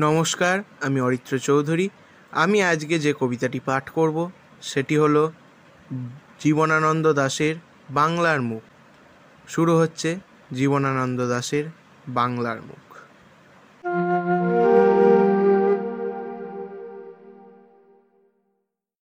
নমস্কার, আমি অরিত্র চৌধুরী। আমি আজকে যে কবিতাটি পাঠ করব, সেটি হল জীবনানন্দ দাশের বাংলার মুখ। শুরু হচ্ছে জীবনানন্দ দাশের বাংলার মুখ।